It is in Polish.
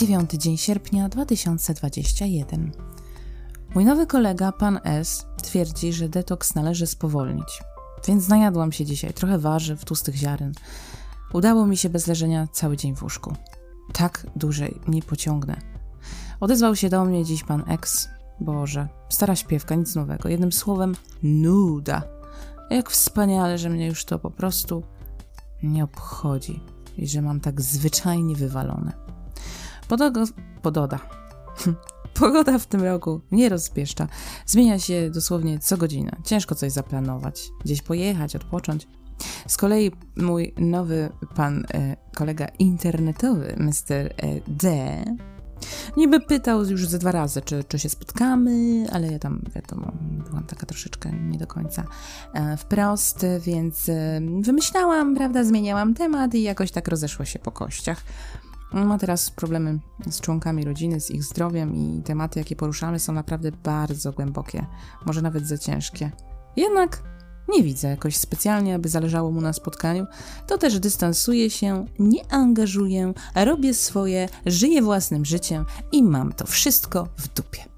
9 dzień sierpnia 2021. Mój nowy kolega, pan S, twierdzi, że detoks należy spowolnić. Więc najadłam się dzisiaj trochę warzyw, tłustych ziaren. Udało mi się bez leżenia cały dzień w łóżku. Tak dłużej nie pociągnę. Odezwał się do mnie dziś pan X. Boże, stara śpiewka, nic nowego. Jednym słowem, nuda. Jak wspaniale, że mnie już to po prostu nie obchodzi i że mam tak zwyczajnie wywalone. Podogo, pododa. Pogoda w tym roku nie rozpieszcza. Zmienia się dosłownie co godzinę. Ciężko coś zaplanować, gdzieś pojechać, odpocząć. Z kolei mój nowy pan, e, kolega internetowy, Mr. E, D, niby pytał już ze dwa razy, czy, czy się spotkamy, ale ja tam, wiadomo, byłam taka troszeczkę nie do końca e, wprost, więc e, wymyślałam, prawda, zmieniałam temat i jakoś tak rozeszło się po kościach. Ma teraz problemy z członkami rodziny, z ich zdrowiem i tematy, jakie poruszamy, są naprawdę bardzo głębokie, może nawet za ciężkie. Jednak nie widzę jakoś specjalnie, aby zależało mu na spotkaniu. To też dystansuję się, nie angażuję, robię swoje, żyję własnym życiem i mam to wszystko w dupie.